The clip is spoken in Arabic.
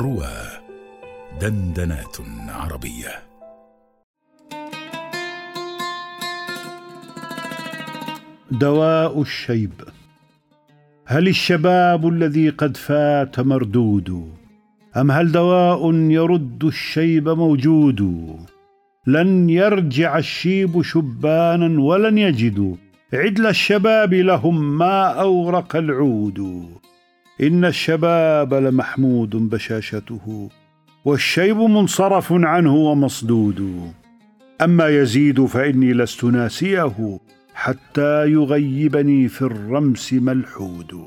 روى دندنات عربية. دواء الشيب. هل الشباب الذي قد فات مردود؟ أم هل دواء يرد الشيب موجود؟ لن يرجع الشيب شبانا ولن يجدوا عدل الشباب لهم ما أورق العود. إن الشباب لمحمود بشاشته والشيب منصرف عنه ومصدود. أما يزيد فإني لست ناسيه حتى يغيبني في الرمس ملحود.